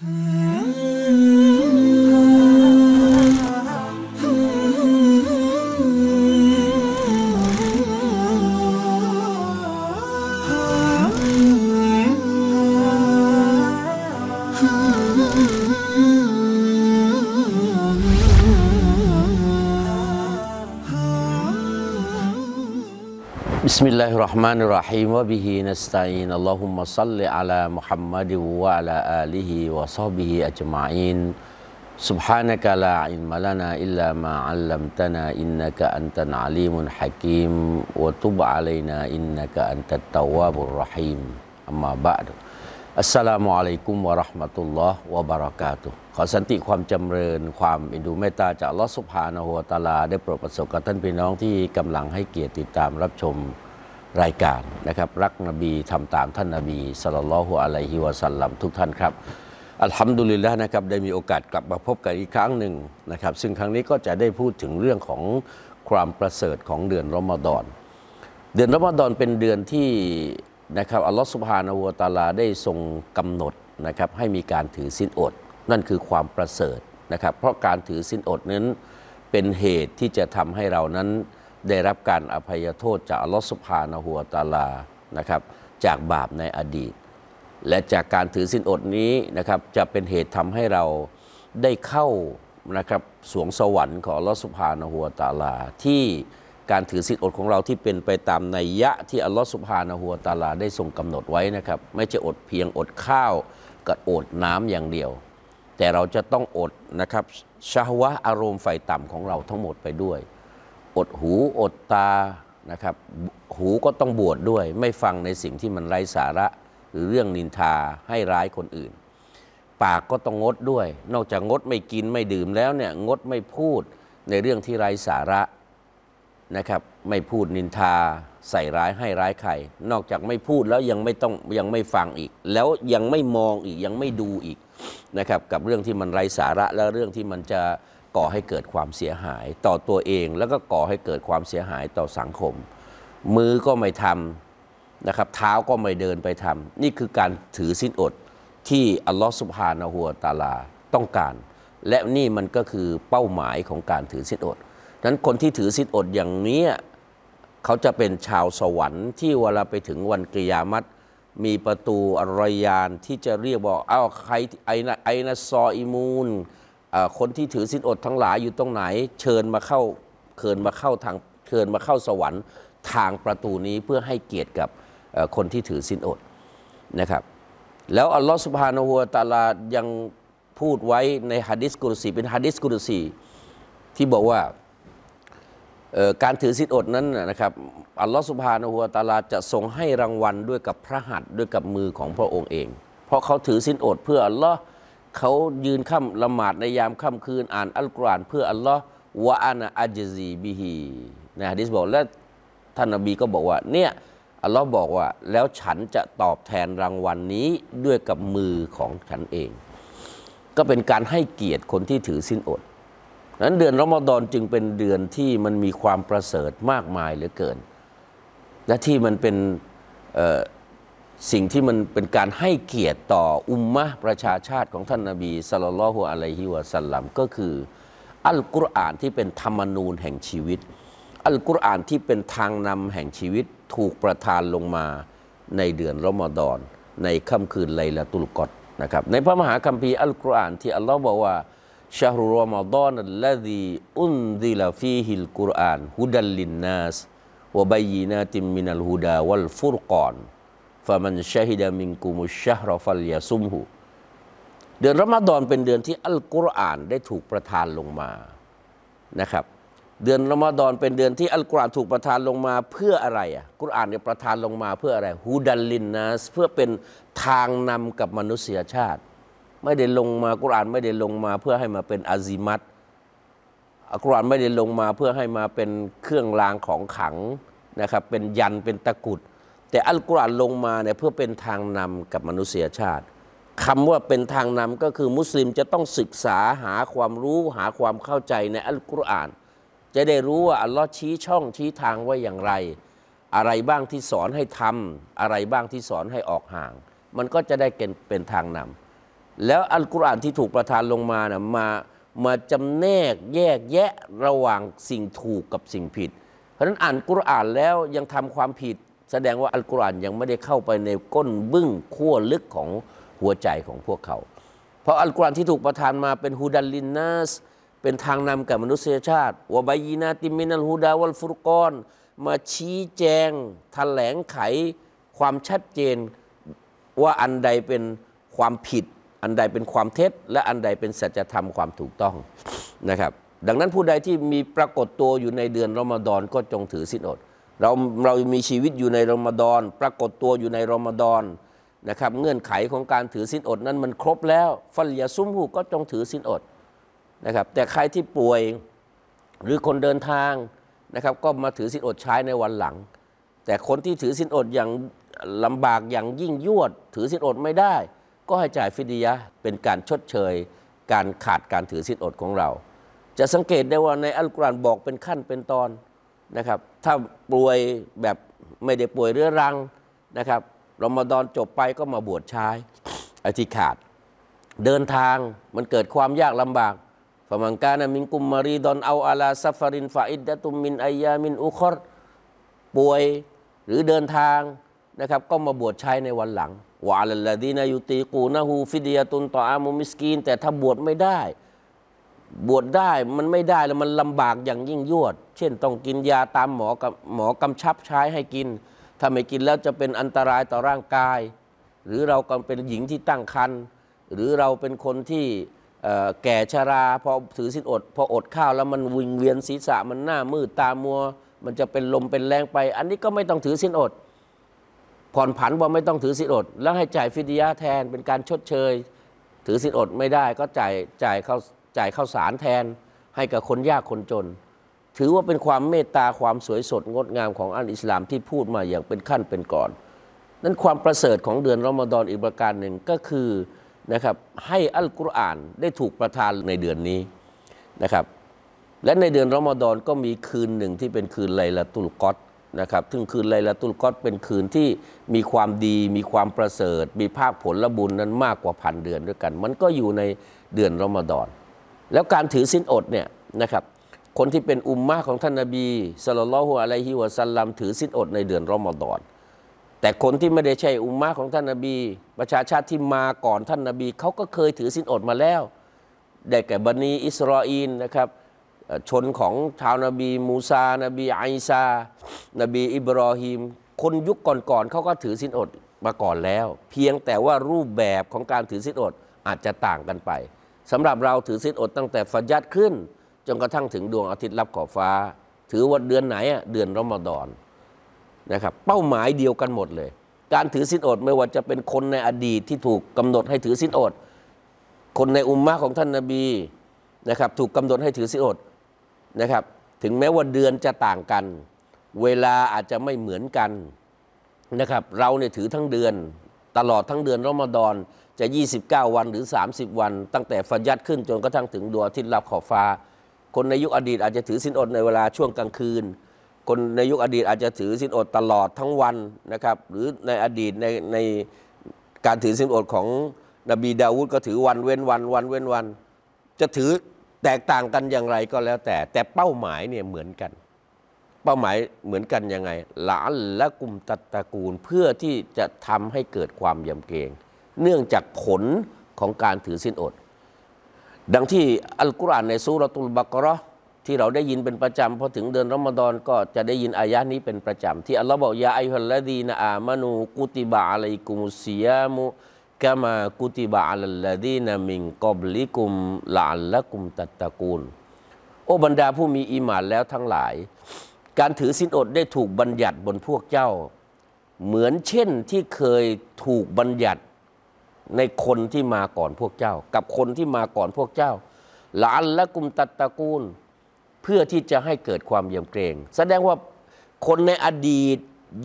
Mm. بسم الله الرحمن الرحيم وبه نستعين اللهم صل على محمد وعلى آله وصحبه أجمعين سبحانك لا علم لنا إلا ما علمتنا إنك أنت العليم الحكيم وتب علينا إنك أنت التواب الرحيم أما بعد อัสสลามุอะลัยกุมวะเราะห์มะตุลลอฮ์วะบะเราะกาตุฮ์ขอสันติความจำเริญ ความอินดูเมตตาจากอัลลอฮ์สุบฮานะฮูวะตะอาลา ได้โปรดประสบกับท่านพี่น้องที่กำลังให้เกียรติติดตามรับชม รายการนะครับรักนบีทำตามท่านนบีศ็อลลัลลอฮุอะลัยฮิวะสัลลัมทุกท่านครับ อัลฮัมดุลิลละนะครับได้มีโอกาสกลับมาพบกันอีกครั้งหนึ่งนะครับ ซึ่งครั้งนี้ก็จะได้พูดถึงเรื่องของความประเสริฐของเดือนรอมฎอน เดือนรอมฎอนเป็นเดือนที่นะครับอัลลอฮฺสุบฮานาหูวตาลาได้ทรงกำหนดนะครับให้มีการถือศีลอด นั่นคือความประเสริฐนะครับ เพราะการถือศีลอดนั้นเป็นเหตุที่จะทำให้เรานั้น ได้รับการอภัยโทษจากอัลลอฮฺสุบฮานาหูวตาลานะครับจากบาปในอดีต และจากการถือศีลอดนี้นะครับจะเป็นเหตุทำให้เราได้เข้านะครับสวงสวรรค์ของอัลลอฮฺสุบฮานะฮูวตาลา ที่การถือศีลอดของเราที่เป็นไปตามนัยยะที่อัลลอฮฺสุบฮานะฮูวตาลาได้ทรงกำหนดไว้นะครับไม่ใช่อดเพียงอดข้าวกับอดน้ำอย่างเดียว แต่เราจะต้องอดนะครับชาวะอารมณ์ไฟต่ำของเราทั้งหมดไปด้วย อดหูอดตานะครับหูก็ต้องบวชดด้วย ไม่ฟังในสิ่งที่มันไร้สาระ หรือเรื่องนินทาให้ร้ายคนอื่น ปากก็ต้องงดด้วย นอกจากงดไม่กินไม่ดื่มแล้วเนี่ยงดไม่พูดในเรื่องที่ไร้สาระนะครับไม่พูดนินทาใส่ร้ายให้ร้ายใคร นอกจากไม่พูดแล้วยังไม่ต้องยังไม่ฟังอีก แล้วยังไม่มองอีกยังไม่ดูอีกนะครับกับเรื่องที่มันไร้สาระและเรื่องที่มันจะ ก่อให้เกิดความเสียหายต่อตัวเอง แล้วก็ก่อให้เกิดความเสียหายต่อสังคม มือก็ไม่ทำนะครับเท้าก็ไม่เดินไปทำนี่คือการถือสินอดที่อัลลอฮฺสุบฮานะฮูวตาลาต้องการ และนี่มันก็คือเป้าหมายของการถือสินอดนั้นคนที่ถือสินอดอย่างนี้เขาจะเป็นชาวสวรรค์ที่เวลาไปถึงวันกิยามัตมีประตูอรอยานที่จะเรียกว่าอ้าวใครไอนะไอนะซออิมูน คนที่ถือสินอดทั้งหลายอยู่ตรงไหน เชิญมาเข้าเชิญมาเข้าทางเชิญมาเข้าสวรรค์ทางประตูนี้เพื่อให้เกียรติกับคนที่ถือสินอดนะครับ แล้วอัลลอฮฺสุบฮานาหัวตาลายังพูดไว้ในฮะดิษกุรซีเป็นฮะดิษกุรซีที่บอกว่าการถือศีลอดนั้นนะครับอัลลอฮฺสุบฮานะฮูวตาลาจะทรงให้รางวัลด้วยกับพระหัตถ์ด้วยกับมือของพระองค์เอง เพราะเขาถือศีลอดเพื่ออัลลอฮ์ เขายืนค่ำละหมาดในยามค่ำคืน อ่านอัลกุรอานเพื่ออัลลอฮ์วะอานะอัจซีบิฮีในฮะดิษบอกและท่านนบีก็บอกว่าเนี่ยอัลลอฮ์บอกว่า แล้วฉันจะตอบแทนรางวัลนนี้ด้วยกับมือของฉันเอง ก็เป็นการให้เกียรติคนที่ถือศีลอดนั้นเดือนรอมฎอนจึงเป็นเดือนที่มันมีความประเสริฐมากมายเหลือเกิน และที่มันเป็นเอ่อ สิ่งที่มันเป็นการให้เกียรติต่ออุมมะประชาชาติของท่านนาบีสัลลัลลอฮุอะลัยฮิวะสัลลัมก็คือ อัลกุรอานที่เป็นธรรมนูญแห่งชีวิต อัลกุรอานที่เป็นทางนำแห่งชีวิตถูกประทานลงมาในเดือนรอมฎอน ในค่ำคืนไลลาตุลกอดนะครับในพระมหาคัมภีร์อัลกุรอานที่อัลลอฮ์บอกว่าشهر رمضان الذي أنزل فيه القرآن هدى للناس وبينات من الهدى والفرقان فمن شهد منكم الشهر فليصمه เดือนรอมฎอนเป็นเดือนที่อัลกุรอานได้ถูกประทานลงมานะครับ เดือนรอมฎอนเป็นเดือนที่อัลกุรอานถูกประทานลงมาเพื่ออะไรอัลกุรอานเนี่ยประทานลงมาเพื่ออะไร هدى للناس เพื่อเป็นทางนำกับมนุษยชาติ ไม่ได้ลงมากุรอานไม่ได้ลงมาเพื่อให้มาเป็นอาซิมัตอัลกุรอานไม่ได้ลงมาเพื่อให้มาเป็นเครื่องรางของขังนะครับเป็นยันเป็นตะกุด แต่อัลกุรอานลงมาเนี่ยเพื่อเป็นทางนำกับมนุษยชาติคำว่าเป็นทางนำก็คือมุสลิมจะต้องศึกษาหาความรู้หาความเข้าใจในอัลกุรอาน จะได้รู้ว่าอัลลอฮ์ชี้ช่องชี้ทางไว้อย่างไร อะไรบ้างที่สอนให้ทำอะไรบ้างที่สอนให้ออกห่าง มันก็จะได้เป็นทางนำแล้วอัลกุรอานที่ถูกประทานลงมานะมามาจำแนกแยกแยะระหว่างสิ่งถูกกับสิ่งผิด เพราะฉะนั้นอ่านกุรอานแล้วยังทำความผิด แสดงว่าอัลกุรอานยังไม่ได้เข้าไปในก้นบึ้งขั้วลึกของหัวใจของพวกเขา เพราะอัลกุรอานที่ถูกประทานมาเป็นฮูดัลลินนัสเป็นทางนำแก่มนุษยชาติวบายีนาติมินัลฮูดาวัลฟุรกอน มาชี้แจงแถลงไขความชัดเจนว่าอันใดเป็นความผิด อันใดเป็นความเท็จ และอันใดเป็นสัจธรรมความถูกต้องนะครับ ดังนั้นผู้ใดที่มีปรากฏตัวอยู่ในเดือนรอมฎอนก็จงถือศีลอด เราเรามีชีวิตอยู่ในรอมฎอน ปรากฏตัวอยู่ในรอมฎอนนะครับ เงื่อนไขของการถือศีลอดนั้นมันครบแล้ว ฟัลยาซุมหูก็จงถือศีลอดนะครับ แต่ใครที่ป่วยหรือคนเดินทางนะครับ ก็มาถือศีลอดใช้ในวันหลัง แต่คนที่ถือศีลอดอย่างลำบากอย่างยิ่งยวด ถือศีลอดไม่ได้ ก็ให้จ่ายฟิดยะเป็นการชดเชย การขาดการถือศีลอดของเรา จะสังเกตได้ว่าในอัลกุรอานบอกเป็นขั้นเป็นตอน นะครับ ถ้าป่วยแบบไม่ได้ป่วยเรื้อรังนะครับรอมฎอนจบไปก็มาบวชชายไอ้ที่ขาด เดินทางมันเกิดความยากลำบากفمن كان منكم مريضا أو على سفر فعدة من أيام أخر ป่วยหรือเดินทางนะครับ ก็มาบวชใช้ในวันหลัง وعلى الذين يطيقونه فدية طعام مسكين แต่ถ้าบวชไม่ได้ บวชได้มันไม่ได้แล้วมันลำบากอย่างยิ่งยวด เช่นต้องกินยาตามหมอกับหมอกำชับใช้ให้กิน ถ้าไม่กินแล้วจะเป็นอันตรายต่อร่างกาย หรือเราก็เป็นหญิงที่ตั้งครรภ์หรือเราเป็นคนที่แก่ชราพอถือสินอด พออดข้าวแล้วมันวิงเวียนศีรษะมันหน้ามืดตามัว มันจะเป็นลมเป็นแรงไป อันนี้ก็ไม่ต้องถือสินอด ผ่อนผันว่าไม่ต้องถือสินอด แล้วให้จ่ายฟิดยะห์แทนเป็นการชดเชย ถือสินอดไม่ได้ก็จ่ายจ่ายเข้า จ่ายข้าวสารแทนให้กับคนยากคนจน ถือว่าเป็นความเมตตาความสวยสดงดงามของอันอิสลามที่พูดมาอย่างเป็นขั้นเป็นก่อน นั้นความประเสริฐของเดือนรอมฎอนอีกประการหนึ่งก็คือนะครับให้อัลกุรอานได้ถูกประทานในเดือนนี้นะครับและในเดือนรอมฎอนก็มีคืนหนึ่งที่เป็นคืนไลลาตุลกอดนะครับซึ่งคืนไลลาตุลกอดเป็นคืนที่มีความดี มีความประเสริฐ มีภาคผลบุญนั้นมากกว่าพันเดือนด้วยกัน มันก็อยู่ในเดือนรอมฎอน แล้วการถือสินอดเนี่ยนะครับคนที่เป็นอุมมะของท่านนบีสุลต่านละฮ์อะลัยฮิวะสัลลัมถือสินอดในเดือนรอมฎอนแต่คนที่ไม่ได้ใช่อุมมะของท่านนบี ประชาชาติที่มาก่อนท่านนบีเขาก็เคยถือสินอดมาแล้ว ได้แก่บันีอิสราเอลนะครับชนของชาวนบีมูซา นบีไอซา นบีอิบรอฮิม คนยุคก่อนๆเขาก็ถือสินอดมาก่อนแล้ว เพียงแต่ว่ารูปแบบของการถือสินอดอาจจะต่างกันไป สำหรับเราถือสินอดตั้งแต่ฟัจญัดขึ้น จนกระทั่งถึงดวงอาทิตย์ลับขอบฟ้า ถือว่าเดือนไหนอะเดือนรอมฎอนนะครับเป้าหมายเดียวกันหมดเลย การถือสินอดไม่ว่าจะเป็นคนในอดีตที่ถูกกำหนดให้ถือสินอด คนในอุมมะของท่านนาบีนะครับถูกกำหนดให้ถือสินอดนะครับถึงแม้ว่าเดือนจะต่างกัน เวลาอาจจะไม่เหมือนกันนะครับเราเนี่ยถือทั้งเดือน ตลอดทั้งเดือนรอมฎอน จะ 29 วันหรือ 30 วัน ตั้งแต่ฟัจญัดขึ้นจนกระทั่งถึงดวงอาทิตย์ลับขอบฟ้า คนในยุคอดีตอาจจะถือสินอดในเวลาช่วงกลางคืน คนในยุคอดีตอาจจะถือสินอดตลอดทั้งวันนะครับ หรือในอดีตในในการถือสินอดของนบีดาวูดก็ถือวันเว้นวันวันเว้นวัน จะถือแตกต่างกันอย่างไรก็แล้วแต่ แต่เป้าหมายเนี่ยเหมือนกัน เป้าหมายเหมือนกันยังไงหลานและกลุ่มตัตตระกูลเพื่อที่จะทำให้เกิดความยำเกรง เนื่องจากผลของการถือสินอด ดังที่อัลกุรอานในซูรตุลบักราะห์ที่เราได้ยินเป็นประจำพอถึงเดือนรอมฎอนก็จะได้ยินอายะนี้เป็นประจำ ที่อัลลอฮ์บอกยาอัยฮัลลดีนอามานูกุติบะอะลัยกุมุสซิยามุกามากุติบะอะลัลลดีนมิงกอบลิกุมละอัลละกุมตัตตะกูล โอ้บรรดาผู้มีอีหมานแล้วทั้งหลาย การถือสินอดได้ถูกบัญญัติบนพวกเจ้า เหมือนเช่นที่เคยถูกบัญญัติ ในคนที่มาก่อนพวกเจ้า กับคนที่มาก่อนพวกเจ้าหลานและกุมตัตตระกูล เพื่อที่จะให้เกิดความเยี่ยมเกรง แสดงว่าคนในอดีต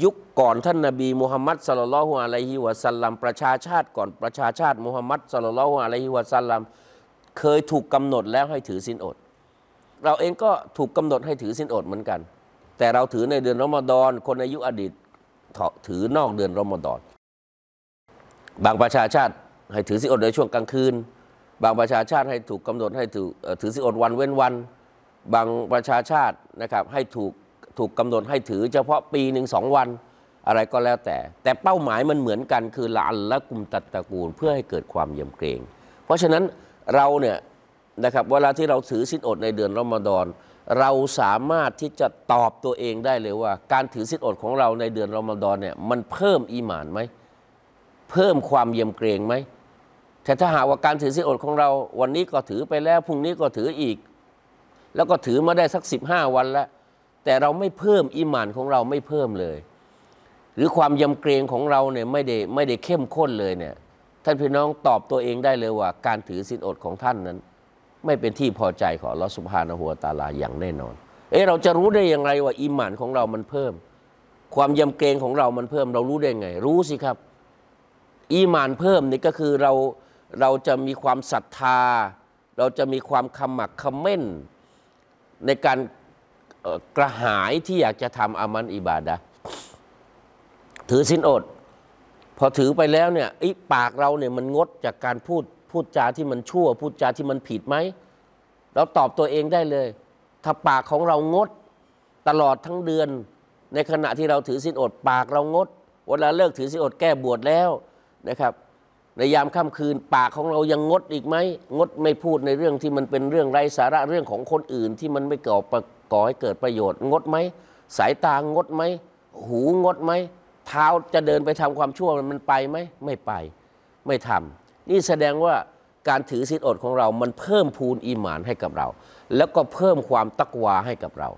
ยุคก่อนท่านนบีมุฮัมมัดสลลัลฮุอะลัยฮิวะสัลลัมประชาชาติก่อนประชาชาติมุฮัมมัดสลลัลฮุอะลัยฮิวะสัลลัมเคยถูกกำหนดแล้วให้ถือสินอด เราเองก็ถูกกำหนดให้ถือสินอดเหมือนกัน แต่เราถือในเดือนรอมฎอนคนในยุคอดีตถือนอกเดือนรอมฎอน บางประชาชาติให้ถือศีลอดในช่วงกลางคืน บางประชาชาติให้ถูกกำหนดให้ถือเอ่อถือศีลอดวันเว้นวัน บางประชาชาตินะครับให้ถูกถูกกำหนดให้ถือเฉพาะปีหนึ่งสองวันอะไรก็แล้วแต่ แต่เป้าหมายมันเหมือนกันคือละอัลละกลุ่มตัดตตะกูลเพื่อให้เกิดความเยี่ยมเกรง เพราะฉะนั้นเราเนี่ยนะครับเวลาที่เราถือศีลอดในเดือนรอมฎอนเราสามารถที่จะตอบตัวเองได้เลยว่า การถือศีลอดของเราในเดือนรอมฎอนเนี่ยมันเพิ่มอีหมานไหม เพิ่มความเยี่ยมเกรงไหมแต่ถ้าหากว่าการถือศีลอดของเรา วันนี้ก็ถือไปแล้วพรุ่งนี้ก็ถืออีก แล้วก็ถือมาได้สัก 15 วันแล้ว แต่เราไม่เพิ่มอีหมานของเราไม่เพิ่มเลย หรือความยำเกรงของเราเนี่ยไม่ได้ไม่ได้เข้มข้นเลยเนี่ยท่านพี่น้องตอบตัวเองได้เลยว่า การถือศีลอดของท่านนั้น ไม่เป็นที่พอใจของลอสุบฮานะฮูวตาลาอย่างแน่นอน เอ๊ะเราจะรู้ได้อย่างไรว่าอีหมานของเรามันเพิ่ม ความยำเกรงของเรามันเพิ่ม เรารู้ได้ไง รู้สิครับ อีมานเพิ่มนี่ก็คือเราเราจะมีความศรัทธา เราจะมีความขมักเขม้น ในการกระหายที่อยากจะทำอามันอิบาดะถือสินอด พอถือไปแล้วเนี่ยปากเราเนี่ยมันงดจากการพูดพูดจาที่มันชั่ว พูดจาที่มันผิดไหมเราตอบตัวเองได้เลย ถ้าปากของเรางดตลอดทั้งเดือน ในขณะที่เราถือสินอด ปากเรางดเวลาเลิกถือสินอดแก้บวชแล้ว นะครับในยามค่ำคืนปากของเรายังงดอีกไหมงดไม่พูดในเรื่องที่มันเป็นเรื่องไร้สาระเรื่องของคนอื่น ที่มันไม่ก่อประก่อให้เกิดประโยชน์ งดไหมสายตางดไหมหูงดไหมเท้าจะเดินไปทำความชั่วมันไปไหมไม่ไปไม่ทำนี่แสดงว่าการถือศีลอดของเรา มันเพิ่มพูนอีหมานให้กับเรา แล้วก็เพิ่มความตักวาให้กับเรา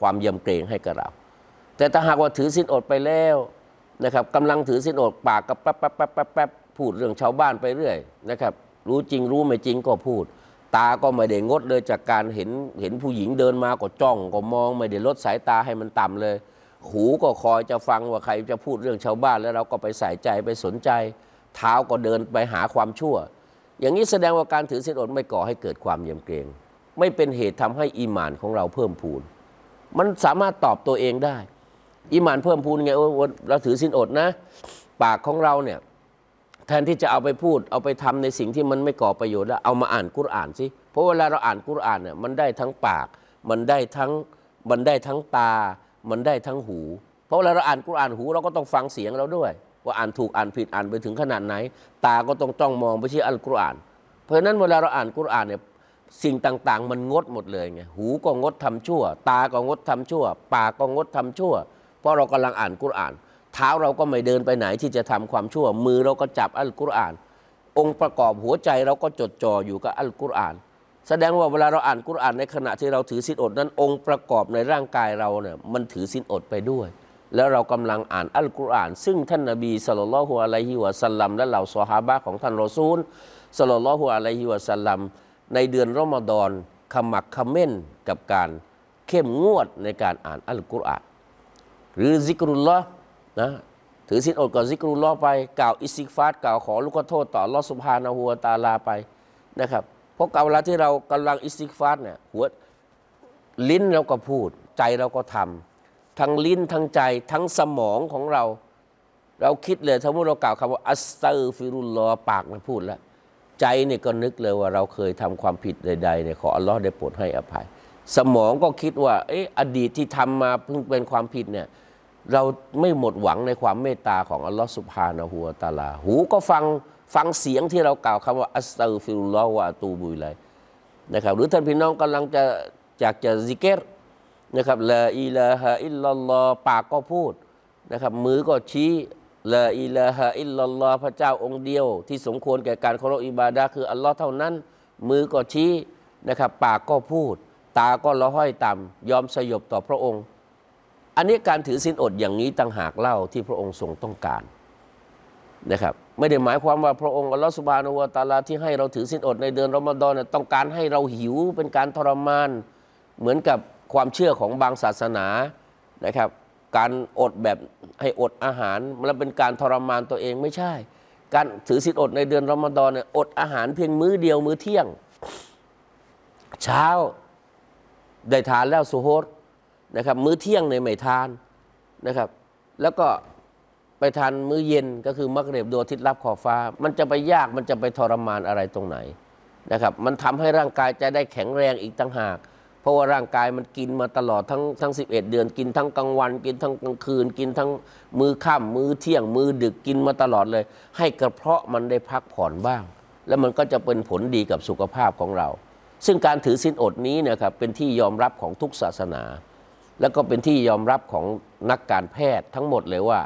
ความยำเกรงให้กับเรา แต่ถ้าหากว่าถือศีลอดไปแล้ว นะครับกำลังถือศีลอดปากกับแป๊บแป๊บแป๊บแป๊บแป๊บพูดเรื่องชาวบ้านไปเรื่อยนะครับรู้จริงรู้ไม่จริงก็พูด ตาก็ไม่ได้งดเลยจากการเห็นเห็นผู้หญิงเดินมาก็จ้องก็มองไม่ได้ลดสายตาให้มันต่ำเลย หูก็คอยจะฟังว่าใครจะพูดเรื่องชาวบ้านแล้วเราก็ไปใส่ใจไปสนใจ เท้าก็เดินไปหาความชั่ว อย่างนี้แสดงว่าการถือศีลอดไม่ก่อให้เกิดความเยี่ยมเกรงไม่เป็นเหตุทำให้อีหมานของเราเพิ่มพูน มันสามารถตอบตัวเองได้ อีหมานเพิ่มพูนไงเออเราถือศีลอดนะ ปากของเราเนี่ยแทนที่จะเอาไปพูดเอาไปทำในสิ่งที่มันไม่ก่อประโยชน์แล้วเอามาอ่านกุรอานสิเพราะเวลาเราอ่านกุรอานเนี่ยมันได้ทั้งปาก มันได้ทั้งมันได้ทั้งตา มันได้ทั้งหู เพราะเวลาเราอ่านกุรอานหูเราก็ต้องฟังเสียงเราด้วย ว่าอ่านถูกอ่านผิดอ่านไปถึงขนาดไหน ตาก็ต้องจ้องมองไปที่อัลกุรอาน เพราะฉะนั้นเวลาเราอ่านกุรอานเนี่ยสิ่งต่างๆ มันงดหมดเลยไงหูก็งดทำชั่ว ตาก็งดทำชั่ว ปากก็งดทำชั่ว เพราะเรากำลังอ่านกุรอาน เท้าเราก็ไม่เดินไปไหนที่จะทำความชั่ว มือเราก็จับอัลกุรอาน องค์ประกอบหัวใจเราก็จดจ่ออยู่กับอัลกุรอาน แสดงว่าเวลาเราอ่านกุรอานในขณะที่เราถือศีลอดนั้นองค์ประกอบในร่างกายเราเนี่ยมันถือศีลอดไปด้วย แล้วเรากำลังอ่านอัลกุรอาน ซึ่งท่านนบีสุลต่านละฮุอะลัยฮิวะสัลลัมและเหล่าซอฮาบะของท่านรอซูลสุลต่านละฮุอะลัยฮิวะสัลลัมในเดือนรอมฎอนขมักเขม้นกับการเข้มงวดในการอ่านอัลกุรอาน หรือ ذكر الله นะถือศีลอดก่อน ذكر الله ไป กล่าว استغفار กล่าวขอลุแก่โทษต่ออัลลอฮ์ سبحانه وتعالى ไปนะครับเพราะเวลาที่เรากำลัง استغفار เนี่ยหัวลิ้นเราก็พูด ใจเราก็ทำทั้งลิ้นทั้งใจทั้งสมองของเรา เราคิดเลยถ้าเมื่อเรากล่าวคำว่า أستغفر الله ปากมันพูดแล้วใจเนี่ยก็นึกเลยว่าเราเคยทำความผิดใดๆเนี่ยขออัลลอฮ์ได้โปรดให้อภัย สมองก็คิดว่าเอออดีตที่ทำมาเพิ่งเป็นความผิดเนี่ย เราไม่หมดหวังในความเมตตาของอัลลอฮ์ سبحانه وتعالى หูก็ฟังฟังเสียงที่เรากล่าวคำว่า أستغفر الله وأتوب إليه นะครับหรือท่านพี่น้องกำลังจะอยากจะ ذكر นะครับ لا إله إلا الله ปากก็พูดนะครับมือก็ชี้ละอิลาฮะอิลลัลลอฮ์พระเจ้าองค์เดียว ที่สมควรแก่การเคารพอิบาดะคืออัลลอฮ์เท่านั้น มือก็ชี้นะครับปากก็พูด ตาก็ละห้อยต่ำยอมสยบต่อพระองค์ อันนี้การถือศีลอดอย่างนี้ต่างหากเล่าที่พระองค์ทรงต้องการนะครับไม่ได้หมายความว่าพระองค์อัลลอฮฺสุบานะฮูวะตาลาที่ให้เราถือศีลอดในเดือนรอมฎอนต้องการให้เราหิวเป็นการทรมาน เหมือนกับความเชื่อของบางศาสนานะครับ การอดแบบให้อดอาหารมันเป็นการทรมานตัวเองไม่ใช่ การถือศีลอดในเดือนรอมฎอนเนี่ยอดอาหารเพียงมื้อเดียวมื้อเที่ยง เช้าได้ทานแล้วสุโฮ นะครับ มื้อเที่ยงในไม่ทานนะครับ แล้วก็ไปทานมื้อเย็นก็คือมักเรบดวงอาทิตย์รับขอบฟ้า มันจะไปยากมันจะไปทรมานอะไรตรงไหนนะครับ มันทำให้ร่างกายจะได้แข็งแรงอีกต่างหาก เพราะว่าร่างกายมันกินมาตลอดทั้งทั้ง 11 เดือน กินทั้งกลางวัน กินทั้งกลางคืน กินทั้งมือค่ำมือเที่ยงมือดึกกินมาตลอดเลย ให้กระเพาะมันได้พักผ่อนบ้าง แล้วมันก็จะเป็นผลดีกับสุขภาพของเรา ซึ่งการถือศีลอดนี้นะครับเป็นที่ยอมรับของทุกศาสนา แล้วก็เป็นที่ยอมรับของนักการแพทย์ทั้งหมดเลยว่า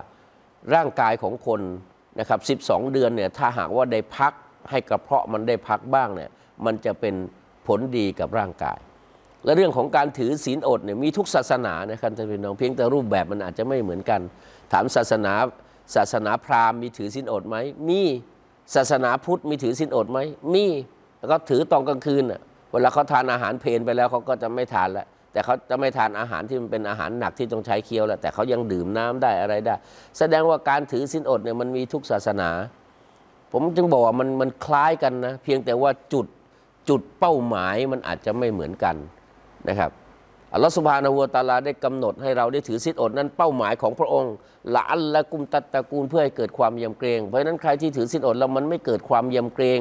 ร่างกายของคนนะครับ 12 เดือนเนี่ยถ้าหากว่าได้พักให้กระเพาะมันได้พักบ้างเนี่ยมันจะเป็นผลดีกับร่างกาย และเรื่องของการถือศีลอดเนี่ยมีทุกศาสนานะครับท่านพี่น้องเพียงแต่รูปแบบมันอาจจะไม่เหมือนกัน ถามศาสนาศาสนาพราหมณ์มีถือศีลอดไหมมีศาสนาพุทธมีถือศีลอดไหมมีแล้วก็ถือตอนกลางคืนเวลาเขาทานอาหารเพลนไปแล้วเขาก็จะไม่ทานแล้ว แต่เขาจะไม่ทานอาหารที่มันเป็นอาหารหนักที่ต้องใช้เคี้ยวแหล้วแต่เขายังดื่มน้ำได้อะไรได้ แสดงว่าการถือศีลอดเนี่ยมันมีทุกศาสนา ผมจึงบอกว่ามันมันคล้ายกันนะ เพียงแต่ว่าจุดจุดเป้าหมายมันอาจจะไม่เหมือนกันนะครับอัลลอฮฺสุบฮานาหัวตาลาได้กำหนดให้เราได้ถือศีลอดนั้นเป้าหมายของพระองค์ละอัลละกุมตัตตะกูลเพื่อให้เกิดความยำเกรง เพราะฉะนั้นใครที่ถือศีลอดแล้วมันไม่เกิดความยำเกรง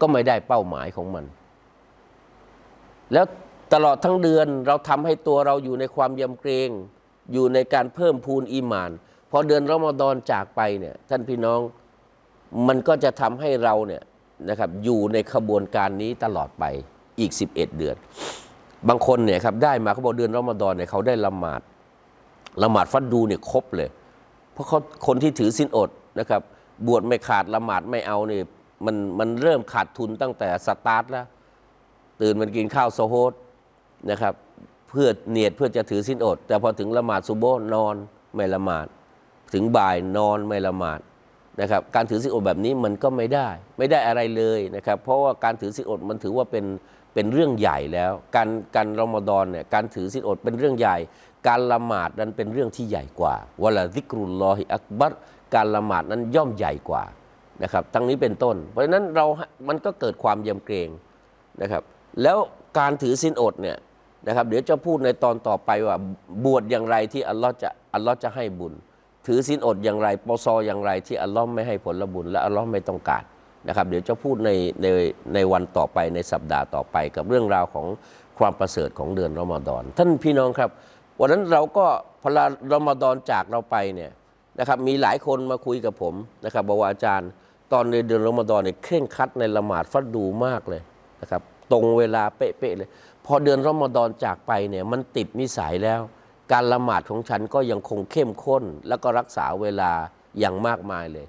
ก็ไม่ได้เป้าหมายของมัน แล้ว ตลอดทั้งเดือนเราทำให้ตัวเราอยู่ในความยำเกรง อยู่ในการเพิ่มพูนอีมาน พอเดือนรอมฎอนจากไปเนี่ยท่านพี่น้องมันก็จะทำให้เราเนี่ยนะครับอยู่ในขบวนการนี้ตลอดไปอีก 11 เดือน บางคนเนี่ยครับได้มาเขาบอกเดือนรอมฎอนเนี่ยเขาได้ละหมาดละหมาดฟัรดูเนี่ยครบเลย เพราะเขาคนที่ถือสินอดนะครับ บวชไม่ขาดละหมาดไม่เอาเนี่ยมันมันเริ่มขาดทุนตั้งแต่สตาร์ทแล้ว ตื่นมันกินข้าวโซโฮร นะครับเพื่อเนียดเพื่อจะถือสินอด แต่พอถึงละหมาดซุโบนอนไม่ละหมาด ถึงบ่ายนอนไม่ละหมาดนะครับการถือสินอดแบบนี้มันก็ไม่ได้ ไม่ได้อะไรเลยนะครับ เพราะว่าการถือสินอดมันถือว่าเป็นเป็นเรื่องใหญ่แล้ว การการรอมฎอนเนี่ยการถือสินอดเป็นเรื่องใหญ่ การละหมาดนั้นเป็นเรื่องที่ใหญ่กว่าวลาซิกรุลลอฮิอักบัรการละหมาดนั้นย่อมใหญ่กว่านะครับทั้งนี้เป็นต้น เพราะฉะนั้นเรา มันก็เกิดความยำเกรงนะครับ แล้วการถือสินอดเนี่ย นะครับเดี๋ยวจะพูดในตอนต่อไปว่าบวชอย่างไรที่อัลลอฮ์จะอัลลอฮ์จะให้บุญ ถือสินอดอย่างไรปซออย่างไรที่อัลลอฮ์ไม่ให้ผลบุญและอัลลอฮ์ไม่ต้องการนะครับ เดี๋ยวจะพูดในในในวันต่อไปในสัปดาห์ต่อไป กับเรื่องราวของความประเสริฐของเดือนรอมฎอน ท่านพี่น้องครับ วันนั้นเราก็พอรอมฎอนจากเราไปเนี่ยนะครับมีหลายคนมาคุยกับผมนะครับบอกว่าอาจารย์ ตอนในเดือนรอมฎอนเนี่ยเคร่งครัดในละหมาดฟัดดูมากเลยนะครับตรงเวลาเป๊ะๆเลย พอเดือนรอมฎอนจากไปเนี่ยมันติดนิสัยแล้ว การละหมาดของฉันก็ยังคงเข้มข้น แล้วก็รักษาเวลาอย่างมากมายเลย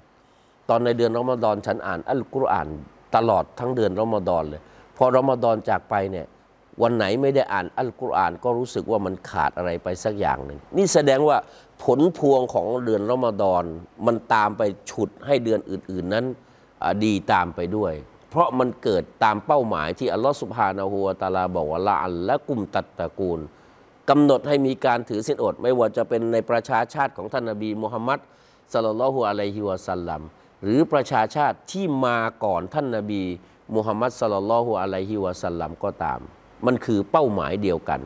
ตอนในเดือนรอมฎอนฉันอ่านอัลกุรอานตลอดทั้งเดือนรอมฎอนเลย พอรอมฎอนจากไปเนี่ยวันไหนไม่ได้อ่านอัลกุรอานก็รู้สึกว่ามันขาดอะไรไปสักอย่างหนึ่งนี่แสดงว่าผลพวงของเดือนรอมฎอนมันตามไปฉุดให้เดือนอื่น ๆนั้นดีตามไปด้วย เพราะมันเกิดตามเป้าหมายที่อัลลอฮฺสุบฮานาหัวตาลาบอกว่าละอัลและกุมตัตตะกูลกำหนดให้มีการถือศีลอด ไม่ว่าจะเป็นในประชาชาติของท่านนบีมุฮัมมัดสลลัลฮุอะลัยฮิวะสัลลัมหรือประชาชาติที่มาก่อนท่านนบีมุฮัมมัดสลลัลฮุอะลัยฮิวะสัลลัมก็ตาม มันคือเป้าหมายเดียวกัน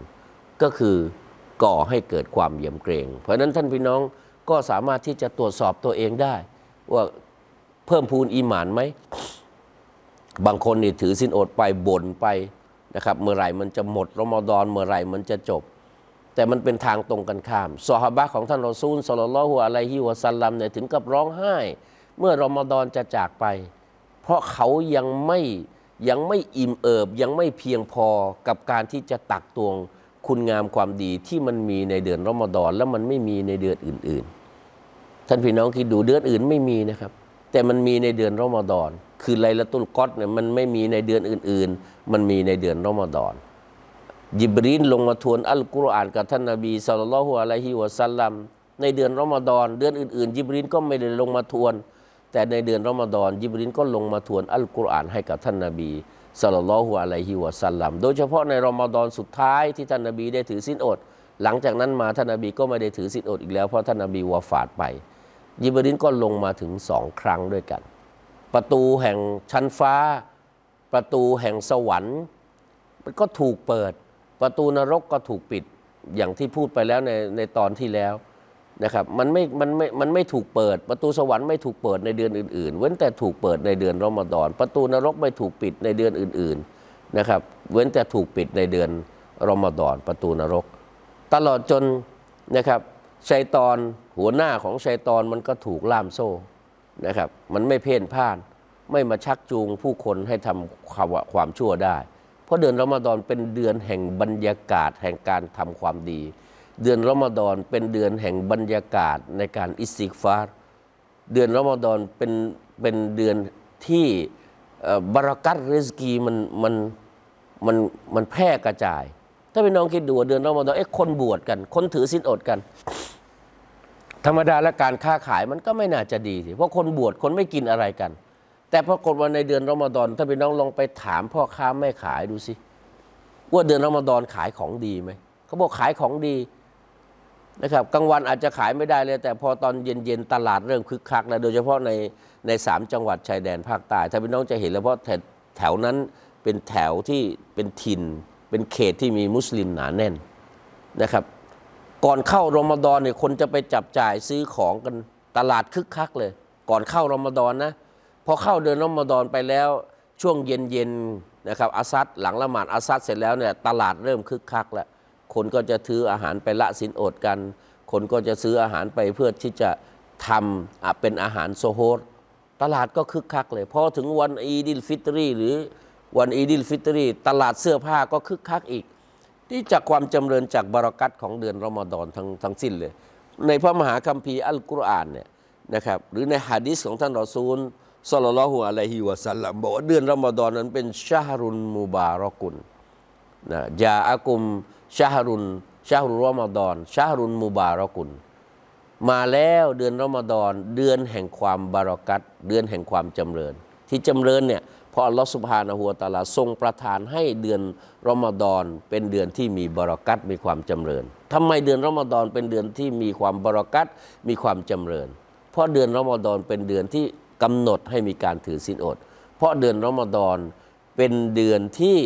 ก็คือก่อให้เกิดความเยี่ยมเกรง เพราะฉะนั้นท่านพี่น้องก็สามารถที่จะตรวจสอบตัวเองได้ ว่าเพิ่มพูนอีหมานไหม บางคนนี่ถือสินอดไปบ่นไปนะครับเมื่อไหร่มันจะหมดรอมฎอนเมื่อไหร่มันจะจบ แต่มันเป็นทางตรงกันข้ามซอฮาบะของท่านรอซูลสลลัลฮุอะลัยฮิวะสัลลัมเนี่ยถึงกับร้องไห้ เมื่อรอมฎอนจะจากไป เพราะเขายังไม่ยังไม่อิ่มเอิบยังไม่เพียงพอกับการที่จะตักตวงคุณงามความดีที่มันมีในเดือนรอมฎอนแล้วมันไม่มีในเดือนอื่น ๆ ท่านพี่น้องคิดดูเดือนอื่นไม่มีนะครับ แต่มันมีในเดือนรอมฎอน คือไลละตุลกอดเนี่ยมันไม่มีในเดือนอื่น ๆ มันมีในเดือนรอมฎอนยิบรีนลงมาทวนอัลกุรอานกับท่านนบีสุลต่านละฮุอะลัยฮิวะสัลลัมในเดือนรอมฎอนเดือนอื่นๆยิบรีนก็ไม่ได้ลงมาทวน แต่ในเดือนรอมฎอนยิบรีนก็ลงมาทวนอัลกุรอานให้กับท่านนบีสุลต่านละฮุอะลัยฮิวะสัลลัมโดยเฉพาะในรอมฎอนสุดท้ายที่ท่านนบีได้ถือศีลอด หลังจากนั้นมาท่านนบีก็ไม่ได้ถือศีลอดอีกแล้วเพราะท่านนบีวาฟาตไป ยิบรีนก็ลงมาถึงสองครั้งด้วยกัน ประตูแห่งชั้นฟ้า ประตูแห่งสวรรค์มันก็ถูกเปิด ประตูนรกก็ถูกปิดอย่างที่พูดไปแล้วในในตอนที่แล้วนะครับมันไม่มันไม่มันไม่ถูกเปิด ประตูสวรรค์ไม่ถูกเปิดในเดือนอื่นๆ เว้นแต่ถูกเปิดในเดือนรอมฎอน ประตูนรกไม่ถูกปิดในเดือนอื่นๆนะครับเว้นแต่ถูกปิดในเดือนรอมฎอนประตูนรก ตลอดจนนะครับ ชัยตอนหัวหน้าของชัยตอนมันก็ถูกล่ามโซ่นะครับ มันไม่เพ่นพ่าน ไม่มาชักจูงผู้คนให้ทำความความชั่วได้ เพราะเดือนรอมฎอนเป็นเดือนแห่งบรรยากาศแห่งการทำความดี เดือนรอมฎอนเป็นเดือนแห่งบรรยากาศในการอิสติกฟาร์เดือนรอมฎอนเป็นเป็นเดือนที่เอ่อบารักัตริสกีมันมันมันมันแพร่กระจาย ถ้าพี่น้องคิดดูว่าเดือนรอมฎอนเอ๊ะคนบวชกัน คนถือศีลอดกัน ธรรมดาและการค้าขายมันก็ไม่น่าจะดีสิเพราะคนบวชคนไม่กินอะไรกัน แต่ปรากฏว่าในเดือนรอมฎอนถ้าพี่น้องลองไปถามพ่อค้าแม่ขายดูสิว่าเดือนรอมฎอนขายของดีไหมเขาบอกขายของดีนะครับกลางวันอาจจะขายไม่ได้เลย แต่พอตอนเย็นๆตลาดเริ่มคึกคักแล้วโดยเฉพาะในในสามจังหวัดชายแดนภาคใต้ถ้าพี่น้องจะเห็นแล้วเพราะแถวแถวนั้นเป็นแถวที่เป็นถิ่น เป็นเขตที่มีมุสลิมหนาแน่นนะครับ ก่อนเข้ารอมฎอนเนี่ยคนจะไปจับจ่ายซื้อของกันตลาดคึกคักเลย ก่อนเข้ารอมฎอนนะพอเข้าเดือนรอมฎอนไปแล้วช่วงเย็นเย็นๆนะครับอาซัรหลังละหมาดอาซัรเสร็จแล้วเนี่ยตลาดเริ่มคึกคักแล้วคนก็จะถืออาหารไปละสินอดกัน คนก็จะซื้ออาหารไปเพื่อที่จะทำเป็นอาหารโซโฮรตลาดก็คึกคักเลยพอถึงวันอีดิลฟิตรีหรือ วันอีดิลฟิตรี ตลาดเสื้อผ้าก็คึกคักอีก ที่จากความจำเริญจากบารอกัตของเดือนรอมฎอนทั้งทั้งสิ้นเลย ในพระมหาคัมภีร์อัลกุรอานเนี่ยนะครับหรือในฮะดิษของท่านรอซูลสัลลัลฮุอะลัยฮิวะสัลลัมบอกว่าเดือนรอมฎอนนั้นเป็นชาฮรุนมุบารักุนนะยาอากุมชาฮรุนชาฮรุนรอมฎอนชาฮรุนมุบารักุนมาแล้วเดือนรอมฎอนเดือนแห่งความบารักัตเดือนแห่งความจำเริญ ที่จำเริญเนี่ย ราะอัลลอฮฺสุบฮานะฮูวตาลาทรงประทานให้เดือนรอมฎอนเป็นเดือนที่มีบารักัตมีความจำเริญทำไมเดือนรอมฎอนเป็นเดือนที่มีความบารักัตมีความจำเริญ เพราะเดือนรอมฎอนเป็นเดือนที่กำหนดให้มีการถือศีลอด เพราะเดือนรอมฎอนเป็นเดือนที่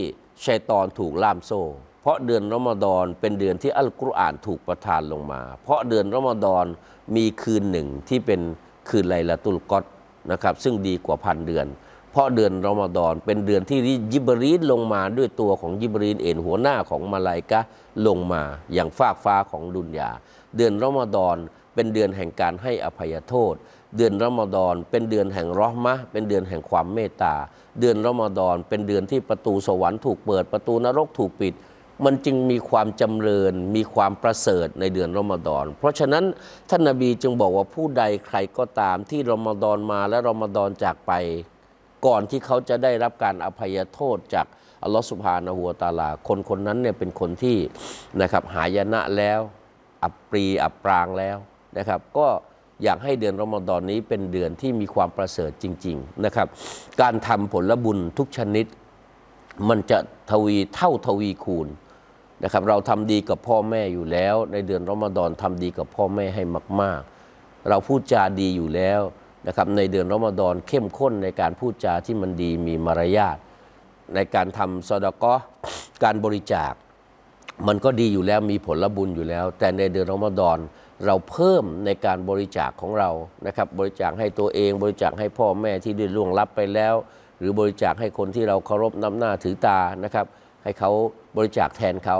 ชัยตอนถูกล่ามโซ่ เพราะเดือนรอมฎอนเป็นเดือนที่อัลกุรอานถูกประทานลงมา เพราะเดือนรอมฎอนมีคืนหนึ่งที่เป็นคืนไลลาตุลกอดนะครับซึ่งดีกว่าพันเดือน เพราะเดือนรอมฎอนเป็นเดือนที่ยิบรีนลงมาด้วยตัวของยิบรีนเองหัวหน้าของมาลายกะลงมาอย่างฟากฟ้าของดุนยา เดือนรอมฎอนเป็นเดือนแห่งการให้อภัยโทษ เดือนรอมฎอนเป็นเดือนแห่งรอห์มะเป็นเดือนแห่งความเมตตา เดือนรอมฎอนเป็นเดือนที่ประตูสวรรค์ถูกเปิดประตูนรกถูกปิด มันจึงมีความจำเริญ มีความประเสริฐในเดือนรอมฎอน เพราะฉะนั้นท่านนบีจึงบอกว่าผู้ใดใครก็ตามที่รอมฎอนมาและรอมฎอนจากไป ก่อนที่เขาจะได้รับการอภัยโทษจากอัลลอฮฺสุบฮานะฮูวตาลา คนคนนั้นเนี่ยเป็นคนที่นะครับหายนะแล้ว อับปรีอับปรางแล้วนะครับ ก็อยากให้เดือนรอมฎอนนี้เป็นเดือนที่มีความประเสริฐจริง ๆนะครับ การทำผลบุญทุกชนิด มันจะทวีเท่าทวีคูณนะครับเราทำดีกับพ่อแม่อยู่แล้ว ในเดือนรอมฎอนทำดีกับพ่อแม่ให้มาก ๆ เราพูดจาดีอยู่แล้ว นะครับในเดือนรอมฎอนเข้มข้นในการพูดจาที่มันดีมีมารยาทในการทำซอดกาะห์การบริจาค มันก็ดีอยู่แล้วมีผลบุญอยู่แล้ว แต่ในเดือนรอมฎอนเราเพิ่มในการบริจาคของเรานะครับบริจาคให้ตัวเองบริจาคให้พ่อแม่ที่ได้ล่วงลับไปแล้ว หรือบริจาคให้คนที่เราเคารพนับหน้าถือตานะครับให้เขาบริจาคแทนเขา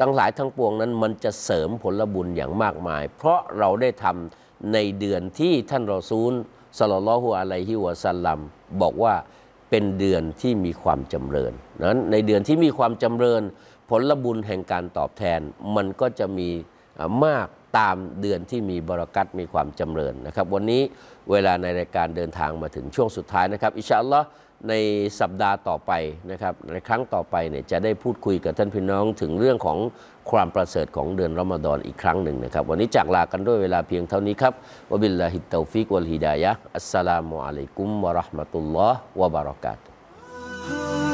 ตั้งหลายทั้งปวงนั้นมันจะเสริมผลบุญอย่างมากมาย เพราะเราได้ทำในเดือนที่ท่านรอซูล สลลลลอฮุอะลัยฮิวะสัลลัมบอกว่าเป็นเดือนที่มีความจำเริญนั้นในเดือนที่มีความจำเริญ ผลบุญแห่งการตอบแทน มันก็จะมีมากตามเดือนที่มีบรากัตมีความจำเริญนะครับ วันนี้เวลาในรายการเดินทางมาถึงช่วงสุดท้ายนะครับ อิชาอัลลอฮ์ ในสัปดาห์ต่อไปนะครับในครั้งต่อไปเนี่ยจะได้พูดคุยกับท่านพี่น้องถึงเรื่องของความประเสริฐของเดือนรอมฎอนอีกครั้งหนึ่งนะครับ วันนี้จากลากันด้วยเวลาเพียงเท่านี้ครับวบิลลาฮิตเตาฟิกวัลฮิดายะอัสสลามุอะลัยกุมวะราะห์มะตุลลอฮ์วะบาราะกาตุ